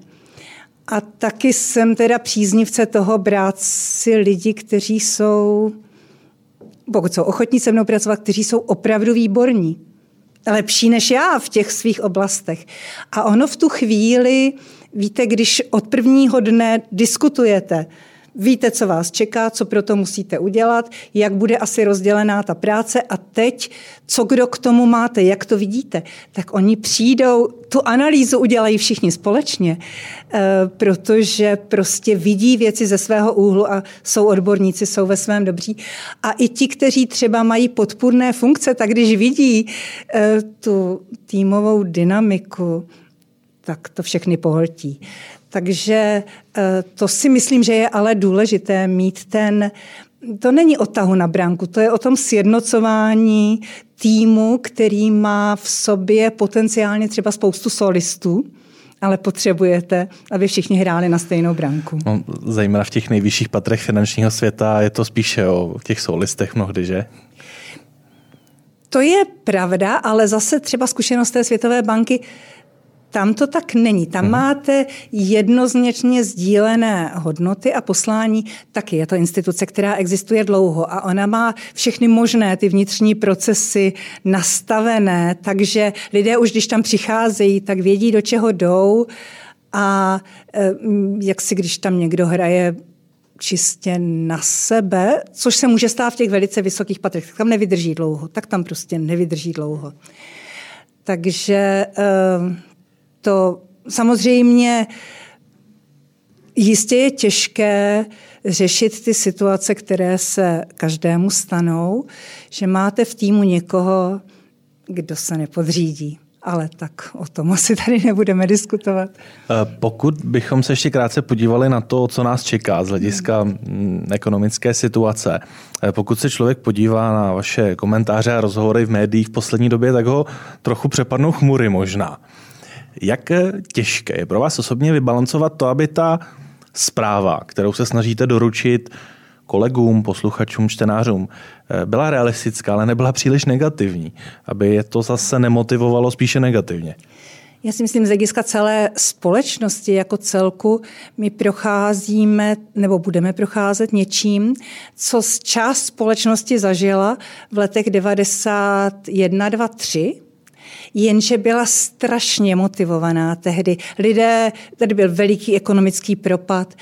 A taky jsem teda příznivce toho brát si lidi, kteří jsou, pokud jsou ochotní se mnou pracovat, kteří jsou opravdu výborní. Lepší než já v těch svých oblastech. A ono v tu chvíli, víte, když od prvního dne diskutujete, Víte, co vás čeká, co pro to musíte udělat, jak bude asi rozdělená ta práce a teď, co kdo k tomu máte, jak to vidíte, tak oni přijdou, tu analýzu udělají všichni společně, eh, protože prostě vidí věci ze svého úhlu a jsou odborníci, jsou ve svém dobří. A i ti, kteří třeba mají podpůrné funkce, tak když vidí eh, tu týmovou dynamiku, tak to všechny pohltí. Takže eh, to si myslím, že je ale důležité mít ten, to není o tahu na bránku, to je o tom sjednocování týmu, který má v sobě potenciálně třeba spoustu solistů, ale potřebujete, aby všichni hráli na stejnou branku. No, zejména v těch nejvyšších patrech finančního světa je to spíše o těch solistech mnohdy, že? To je pravda, ale zase třeba zkušenost té Světové banky tam to tak není. Tam hmm. máte jednoznačně sdílené hodnoty a poslání. Taky je to instituce, která existuje dlouho a ona má všechny možné ty vnitřní procesy nastavené, takže lidé už, když tam přicházejí, tak vědí, do čeho jdou a eh, jak si, když tam někdo hraje čistě na sebe, což se může stát v těch velice vysokých patrech, tak tam nevydrží dlouho, tak tam prostě nevydrží dlouho. Takže eh, to samozřejmě jistě je těžké řešit ty situace, které se každému stanou, že máte v týmu někoho, kdo se nepodřídí. Ale tak o tom asi tady nebudeme diskutovat. Eh, pokud bychom se ještě krátce podívali na to, co nás čeká z hlediska mm, ekonomické situace, eh, pokud se člověk podívá na vaše komentáře a rozhovory v médiích v poslední době, tak ho trochu přepadnou chmury možná. Jak těžké je pro vás osobně vybalancovat to, aby ta zpráva, kterou se snažíte doručit kolegům, posluchačům, čtenářům, byla realistická, ale nebyla příliš negativní, aby je to zase nemotivovalo spíše negativně? Já si myslím, z hlediska celé společnosti jako celku, my procházíme nebo budeme procházet něčím, co z část společnosti zažila v letech 91, 2, 3, jenže byla strašně motivovaná tehdy. Lidé, tady byl veliký ekonomický propad,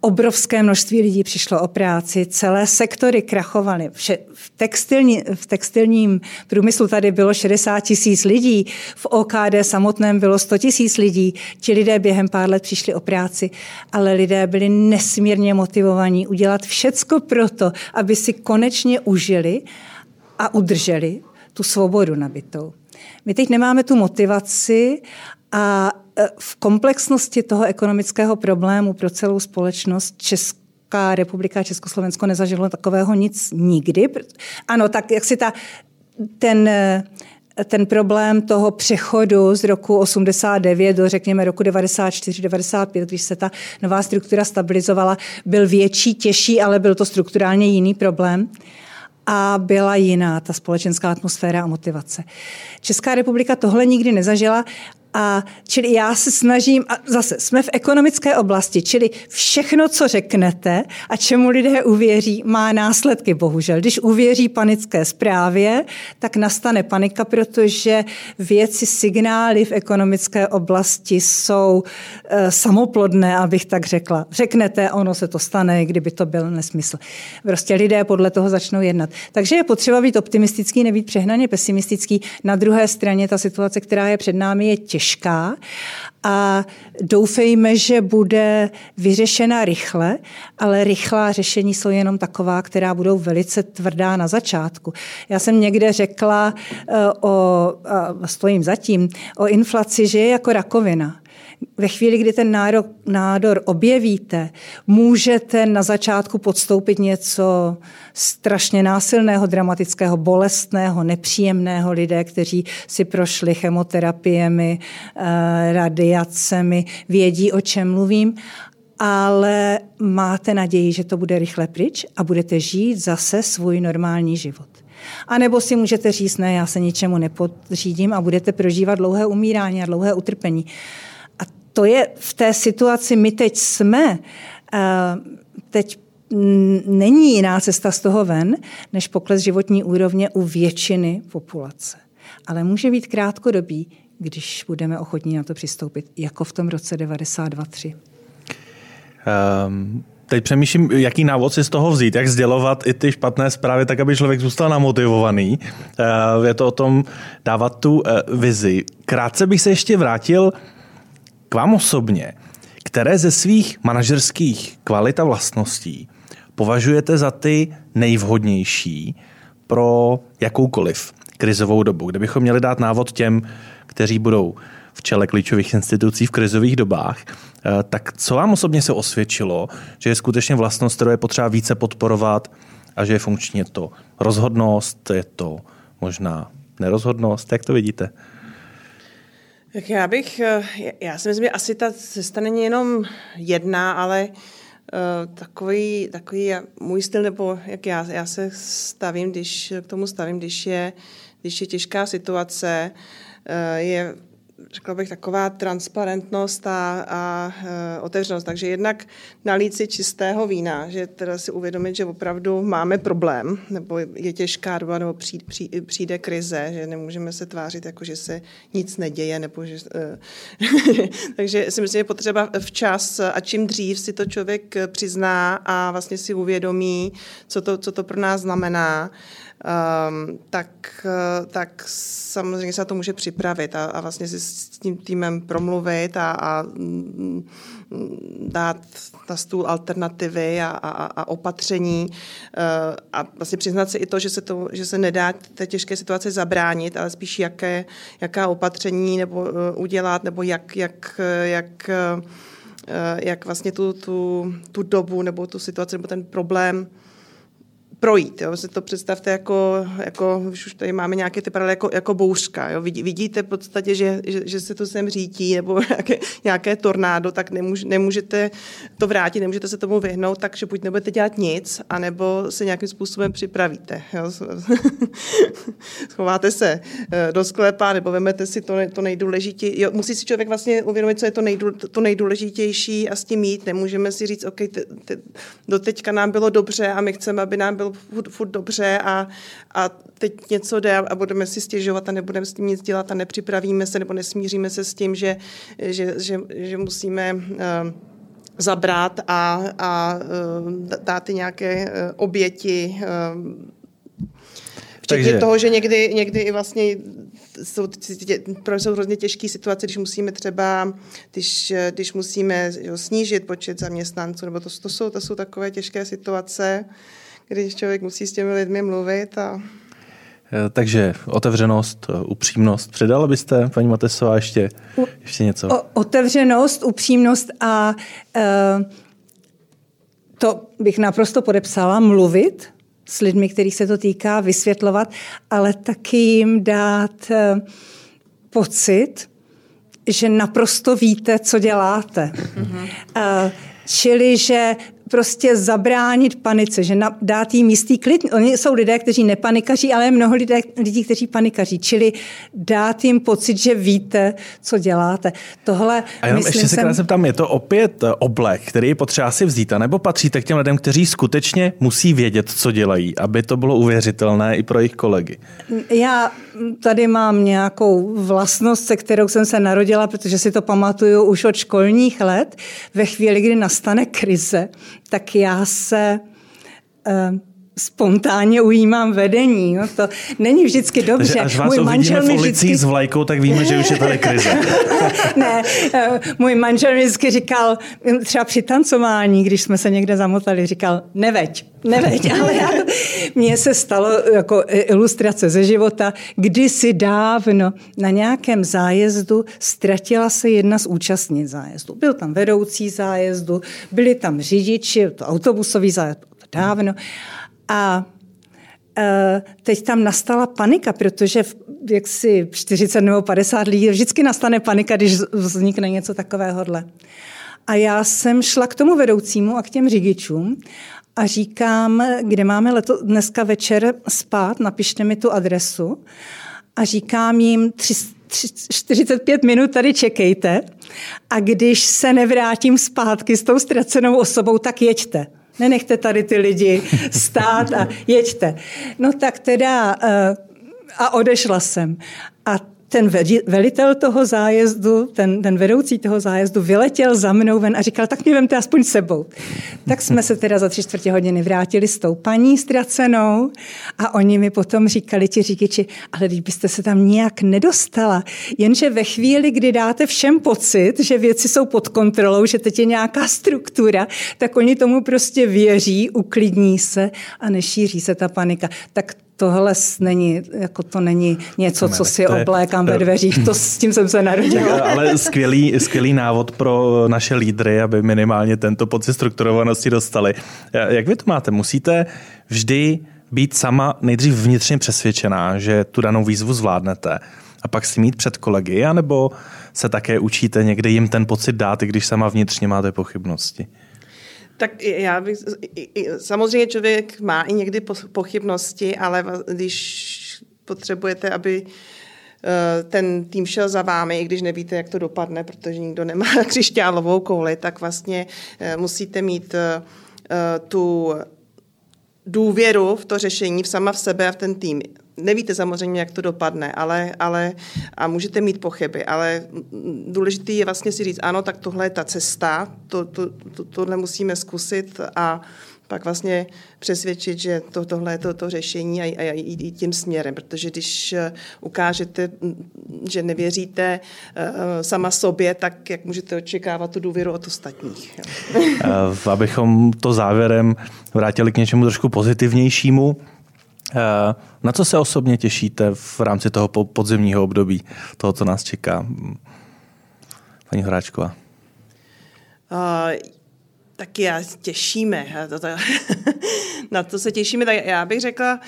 obrovské množství lidí přišlo o práci, celé sektory krachovaly. V, textilní, v textilním průmyslu tady bylo 60 tisíc lidí, v OKD samotném bylo 100 tisíc lidí. Ti lidé během pár let přišli o práci, ale lidé byli nesmírně motivovaní udělat všecko proto, aby si konečně užili a udrželi tu svobodu nabitou. My teď nemáme tu motivaci a e, v komplexnosti toho ekonomického problému pro celou společnost Česká republika a Československo nezažilo takového nic nikdy. Ano, tak jak si ta, ten, e, ten problém toho přechodu z roku 89 do řekněme roku 94, 95, když se ta nová struktura stabilizovala, byl větší, těžší, ale byl to strukturálně jiný problém a byla jiná ta společenská atmosféra a motivace. Česká republika tohle nikdy nezažila a čili já se snažím, a zase jsme v ekonomické oblasti, čili všechno, co řeknete a čemu lidé uvěří, má následky, bohužel. Když uvěří panické zprávě, tak nastane panika, protože věci, signály v ekonomické oblasti jsou e, samoplodné, abych tak řekla. Řeknete, ono se to stane, kdyby to byl nesmysl. Prostě lidé podle toho začnou jednat. Takže je potřeba být optimistický, nebýt přehnaně pesimistický. Na druhé straně ta situace, která je před námi, je těžká těžká a doufejme, že bude vyřešena rychle, ale rychlá řešení jsou jenom taková, která budou velice tvrdá na začátku. Já jsem někde řekla eh, o, stojím zatím, o inflaci, že je jako rakovina ve chvíli, kdy ten nádor, nádor objevíte, můžete na začátku podstoupit něco strašně násilného, dramatického, bolestného, nepříjemného. Lidé, kteří si prošli chemoterapiemi, eh, radiacemi, vědí, o čem mluvím ale máte naději, že to bude rychle pryč a budete žít zase svůj normální život. A nebo si můžete říct, ne, já se ničemu nepodřídím a budete prožívat dlouhé umírání a dlouhé utrpení to je v té situaci, my teď jsme, teď není jiná cesta z toho ven, než pokles životní úrovně u většiny populace. Ale může být krátkodobý, když budeme ochotní na to přistoupit, jako v tom roce 92-3. Um, teď přemýšlím, jaký návod si z toho vzít, jak sdělovat i ty špatné zprávy, tak aby člověk zůstal namotivovaný. Uh, je to o tom dávat tu uh, vizi. Krátce bych se ještě vrátil k vám osobně, které ze svých manažerských kvalit a vlastností považujete za ty nejvhodnější pro jakoukoliv krizovou dobu? Kdybychom měli dát návod těm, kteří budou v čele klíčových institucí v krizových dobách, eh, tak co vám osobně se osvědčilo, že je skutečně vlastnost, kterou je potřeba více podporovat a že je funkční? Je to rozhodnost, je to možná nerozhodnost? Jak to vidíte? Tak já bych, eh, já si myslím, že asi ta cesta není jenom jedna, ale uh, takový, takový můj styl, nebo jak já, já se stavím, když k tomu stavím, když je, když je těžká situace, uh, je řekla bych, taková transparentnost a, a e, otevřenost. Takže jednak nalít si čistého vína, že teda si uvědomit, že opravdu máme problém, nebo je těžká doba, nebo přijde, přijde krize, že nemůžeme se tvářit, jako že se nic neděje, nebo že... E, takže si myslím, že je potřeba včas a čím dřív si to člověk přizná a vlastně si uvědomí, co to, co to pro nás znamená, tak, tak samozřejmě se na to může připravit a, a vlastně si s tím týmem promluvit a, a mm, dát na stůl alternativy a, a, a opatření. Uh, a vlastně přiznat si i to, že se, to, že se nedá té těžké situaci zabránit, ale spíš jaké, jaká opatření nebo uh, udělat, nebo jak, jak, jak, jak vlastně tu, tu, tu dobu nebo tu situaci nebo ten problém projít. Jo. Si to představte jako, jako už tady máme nějaké ty paralely, jako, jako bouřka. Jo. Vidí, vidíte v podstatě, že, že, že se to sem řítí nebo nějaké, nějaké tornádo, tak nemůž, nemůžete to vrátit, nemůžete se tomu vyhnout, takže buď nebudete dělat nic, anebo se nějakým způsobem připravíte. Jo. Schováte se eh, do sklepa nebo vemete si to, to nejdůležitější. Musí si člověk vlastně uvědomit, co je to, nejdůl, to nejdůležitější a s tím mít. Nemůžeme si říct, OK, te, te, doteďka nám bylo dobře a my chceme, aby nám bylo bylo furt, furt dobře a, a teď něco jde a budeme si stěžovat a nebudeme s tím nic dělat a nepřipravíme se nebo nesmíříme se s tím, že, že, že, že musíme uh, zabrat a, a uh, dát ty nějaké uh, oběti uh, Včetně Takže... toho, že někdy, někdy i vlastně jsou, jsou hrozně těžké situace, když musíme třeba, když, když musíme jo, snížit počet zaměstnanců, nebo to, to, jsou, to jsou takové těžké situace, když člověk musí s těmi lidmi mluvit a eh, takže otevřenost, eh, upřímnost. Předala byste, paní Matesová, ještě, ještě něco? O, otevřenost, upřímnost a e, to bych naprosto podepsala, mluvit, s lidmi, kterých se to týká, vysvětlovat, ale taky jim dát eh, pocit, že naprosto víte, co děláte. Mm-hmm. Čili, že prostě zabránit panice, že dát jí místý klid. Oni jsou lidé, kteří nepanikaří, ale je mnoho lidé, lidí, kteří panikaří. Čili dát jim pocit, že víte, co děláte. Tohle, a jenom myslím, ještě se jsem... ptám, je to opět eh, oblek, který je potřeba si vzít, nebo patříte k těm lidem, kteří skutečně musí vědět, co dělají, aby to bylo uvěřitelné i pro jejich kolegy? Já tady mám nějakou vlastnost, se kterou jsem se narodila, protože si to pamatuju už od školních let. Ve chvíli, kdy nastane krize, tak já se spontánně ujímám vedení. No to není vždycky dobře. Takže až vás můj manžel v ulici vždycky... s vlajkou, tak víme, že už je tady krize. ne, uh, můj manžel mi vždycky říkal, třeba při tancování, když jsme se někde zamotali, říkal, neveď, neveď, ale já mně se stalo jako ilustrace ze života, kdysi dávno na nějakém zájezdu ztratila se jedna z účastnic zájezdu. Byl tam vedoucí zájezdu, byli tam řidiči, to autobusový zájezd, to dávno. A e, teď tam nastala panika, protože jak si 40 nebo 50 lidí, vždycky nastane panika, když vznikne něco takovéhohle. A já jsem šla k tomu vedoucímu a k těm řidičům a říkám, kde máme leto, dneska večer spát, napište mi tu adresu. A říkám jim, tři, tři, 45 minut tady čekejte a když se nevrátím zpátky s tou ztracenou osobou, tak jeďte. Nenechte tady ty lidi stát a jeďte. No tak teda eh, a odešla jsem. A ten velitel toho zájezdu, ten, ten vedoucí toho zájezdu vyletěl za mnou ven a říkal, tak mě vemte aspoň sebou. Tak jsme se teda za tři čtvrtě hodiny vrátili s tou paní ztracenou a oni mi potom říkali ti řidiči, ale když byste se tam nijak nedostala, jenže ve chvíli, kdy dáte všem pocit, že věci jsou pod kontrolou, že teď je nějaká struktura, tak oni tomu prostě věří, uklidní se a nešíří se ta panika. Tak tohle není, jako to není něco, co si oblékám ve dveřích, to s tím jsem se narodila. Ale skvělý, skvělý návod pro naše lídry, aby minimálně tento pocit strukturovanosti dostali. Jak vy to máte? Musíte vždy být sama nejdřív vnitřně přesvědčená, že tu danou výzvu zvládnete a pak si mít před kolegy, anebo se také učíte někdy jim ten pocit dát, i když sama vnitřně máte pochybnosti? Tak já bych, samozřejmě člověk má i někdy pochybnosti, ale když potřebujete, aby eh, ten tým šel za vámi, i když nevíte, jak to dopadne, protože nikdo nemá křišťálovou kouli, tak vlastně eh, musíte mít eh, tu důvěru v to řešení v sama v sebe a v ten tým. Nevíte samozřejmě, jak to dopadne, ale, ale a můžete mít pochyby, ale důležité je vlastně si říct, ano, tak tohle je ta cesta, to, to, to, tohle musíme zkusit a pak vlastně přesvědčit, že to, tohle je to, to řešení a, a, jít tím směrem, protože když eh, ukážete, že nevěříte uh, sama sobě, tak jak můžete očekávat tu důvěru od ostatních. Abychom to závěrem vrátili k něčemu trošku pozitivnějšímu, na co se osobně těšíte v rámci toho podzimního období, toho, co nás čeká? Paní Horáčková. Uh, tak já těšíme. na to se těšíme. Tak já bych řekla,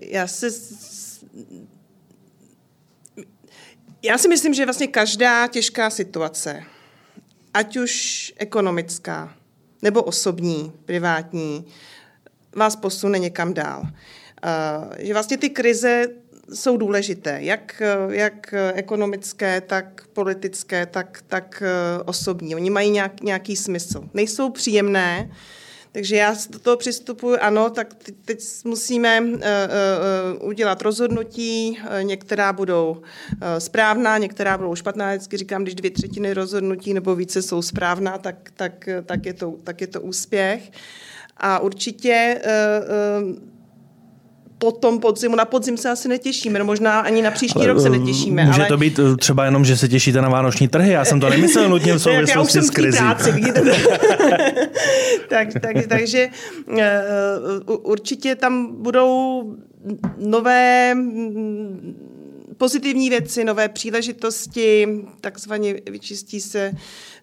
já se já si myslím, že vlastně každá těžká situace, ať už ekonomická, nebo osobní, privátní, vás posune někam dál. Že vlastně ty krize jsou důležité, jak, jak ekonomické, tak politické, tak, tak osobní. Oni mají nějak, nějaký smysl. Nejsou příjemné, takže já do toho přistupuji, ano, tak teď musíme udělat rozhodnutí, některá budou správná, některá budou špatná. Vždycky říkám, když dvě třetiny rozhodnutí nebo více jsou správná, tak, tak, tak, je, to, tak je to úspěch. A určitě po tom podzimu. Na podzim se asi netěšíme, no možná ani na příští ale, rok se netěšíme. Může ale... to být eh, třeba jenom, že se těšíte na vánoční trhy. Já jsem to nemyslel nutně v souvislosti s krizí. Práci, tak, tak, takže uh, určitě tam budou nové mm, pozitivní věci, nové příležitosti, takzvaně vyčistí se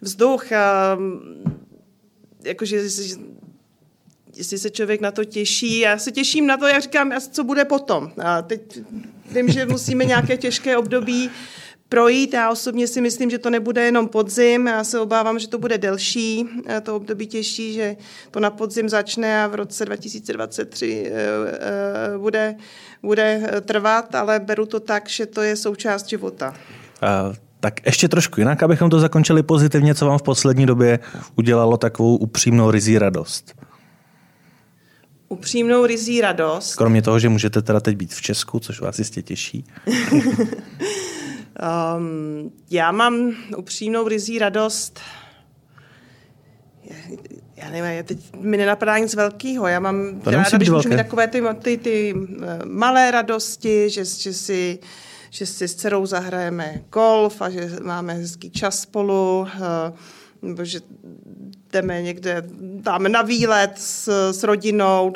vzduch, jakože jestli se člověk na to těší. Já se těším na to, jak říkám, co bude potom. A teď vím, že musíme nějaké těžké období projít. Já osobně si myslím, že to nebude jenom podzim. Já se obávám, že to bude delší. To období těžší, že to na podzim začne a v roce 2023 eh, eh, bude, bude trvat, ale beru to tak, že to je součást života. Uh. Tak ještě trošku jinak, abychom to zakončili pozitivně, co vám v poslední době udělalo takovou upřímnou rizí radost? Upřímnou rizí radost. Kromě toho, že můžete teda teď být v Česku, což vás jistě těší. um, já mám upřímnou rizí radost. Já nevím, teď mi nenapadá nic velkého. Já mám to ráda, když můžu mít takové ty, ty, ty malé radosti, že, že si že si s dcerou zahrajeme golf a že máme hezký čas spolu, eh, nebo že jdeme někde, dáme na výlet s, s rodinou.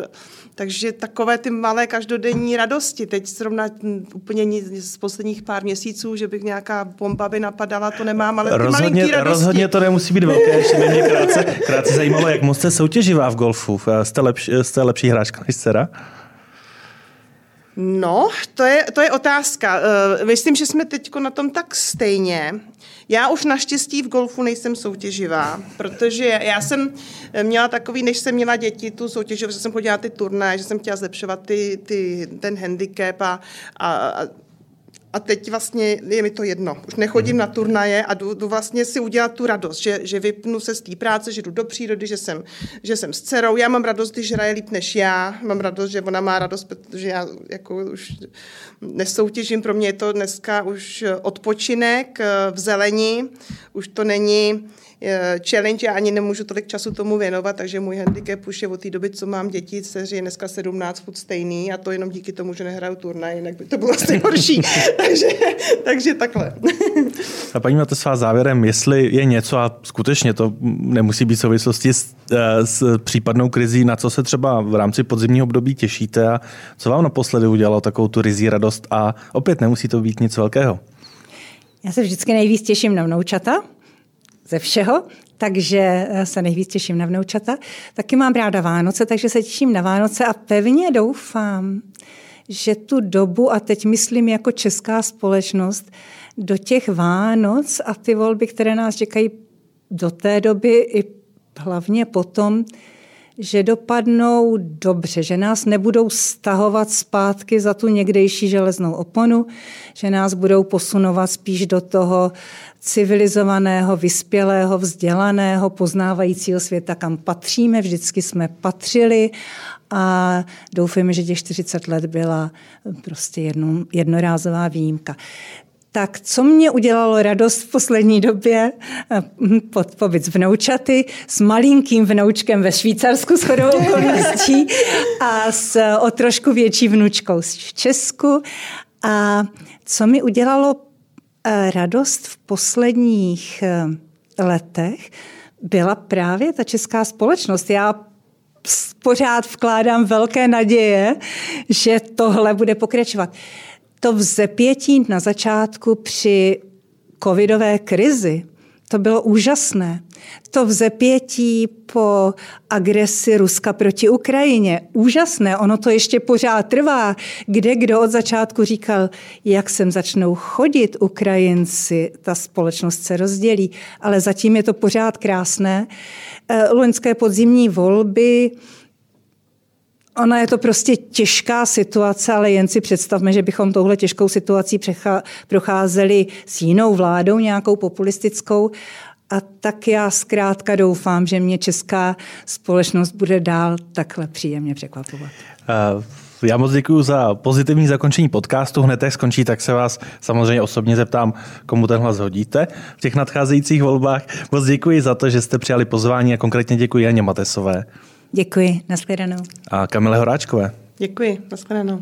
Takže takové ty malé každodenní radosti. Teď zrovna úplně nic z posledních pár měsíců, že bych nějaká bomba by napadala, to nemám, ale ty rozhodně, radosti. Rozhodně to nemusí být velké, ještě mě krátce, krátce zajímalo, jak moc jste soutěživá v golfu. Jste, lepší, jste lepší hráčka než dcera? No, to je, to je otázka. Uh, myslím, že jsme teď na tom tak stejně. Já už naštěstí v golfu nejsem soutěživá, protože já jsem měla takový, než jsem měla děti, tu soutěž, že jsem chodila ty turné, že jsem chtěla zlepšovat ty, ty, ten handicap a, a, a a teď vlastně je mi to jedno. Už nechodím na turnaje a jdu, jdu vlastně si udělat tu radost, že, že vypnu se z té práce, že jdu do přírody, že jsem, že jsem s dcerou. Já mám radost, když hraje líp než já. Mám radost, že ona má radost, protože já jako už nesoutěžím. Pro mě je to dneska už odpočinek eh, v zelení. Už to není challenge, já ani nemůžu tolik času tomu věnovat, takže můj handicap už je od té doby, co mám děti, dceři je dneska 17 fut stejný a to jenom díky tomu, že nehraju turnaj, jinak by to bylo asi horší. takže, takže takhle. a paní svá závěrem, jestli je něco, a skutečně to nemusí být v souvislosti s, eh, s případnou krizí, na co se třeba v rámci podzimního období těšíte a co vám naposledy udělalo takovou tu rizí radost a opět nemusí to být nic velkého. Já se vždycky nejvíc těším na vnoučata, ze všeho, takže eh, se nejvíc těším na vnoučata. Taky mám ráda Vánoce, takže se těším na Vánoce a pevně doufám, že tu dobu, a teď myslím jako česká společnost, do těch Vánoc a ty volby, které nás čekají do té doby i hlavně potom, že dopadnou dobře, že nás nebudou stahovat zpátky za tu někdejší železnou oponu, že nás budou posunovat spíš do toho civilizovaného, vyspělého, vzdělaného, poznávajícího světa, kam patříme, vždycky jsme patřili a doufujeme, že těch 40 let byla prostě jedno, jednorázová výjimka. Tak co mě udělalo radost v poslední době? Hm, pod pobyt s vnoučaty, s malinkým vnoučkem ve Švýcarsku s chodou okolností a s o trošku větší vnučkou v Česku. A co mi udělalo eh, radost v posledních eh, letech, byla právě ta česká společnost. Já pořád vkládám velké naděje, že tohle bude pokračovat to vzepětí na začátku při covidové krizi, to bylo úžasné. To vzepětí po agresi Ruska proti Ukrajině, úžasné, ono to ještě pořád trvá. Kde kdo od začátku říkal, jak sem začnou chodit Ukrajinci, ta společnost se rozdělí, ale zatím je to pořád krásné. Eh, loňské podzimní volby, Ona je to prostě těžká situace, ale jen si představme, že bychom touhle těžkou situací procházeli s jinou vládou, nějakou populistickou. A tak já zkrátka doufám, že mě česká společnost bude dál takhle příjemně překvapovat. Uh. Já moc děkuji za pozitivní zakončení podcastu. Hned jak skončí, tak se vás samozřejmě osobně zeptám, komu ten hlas hodíte v těch nadcházejících volbách. Moc děkuji za to, že jste přijali pozvání a konkrétně děkuji Janě Matesové. Děkuji, nashledanou. A Kamile Horáčkové. Děkuji, nashledanou.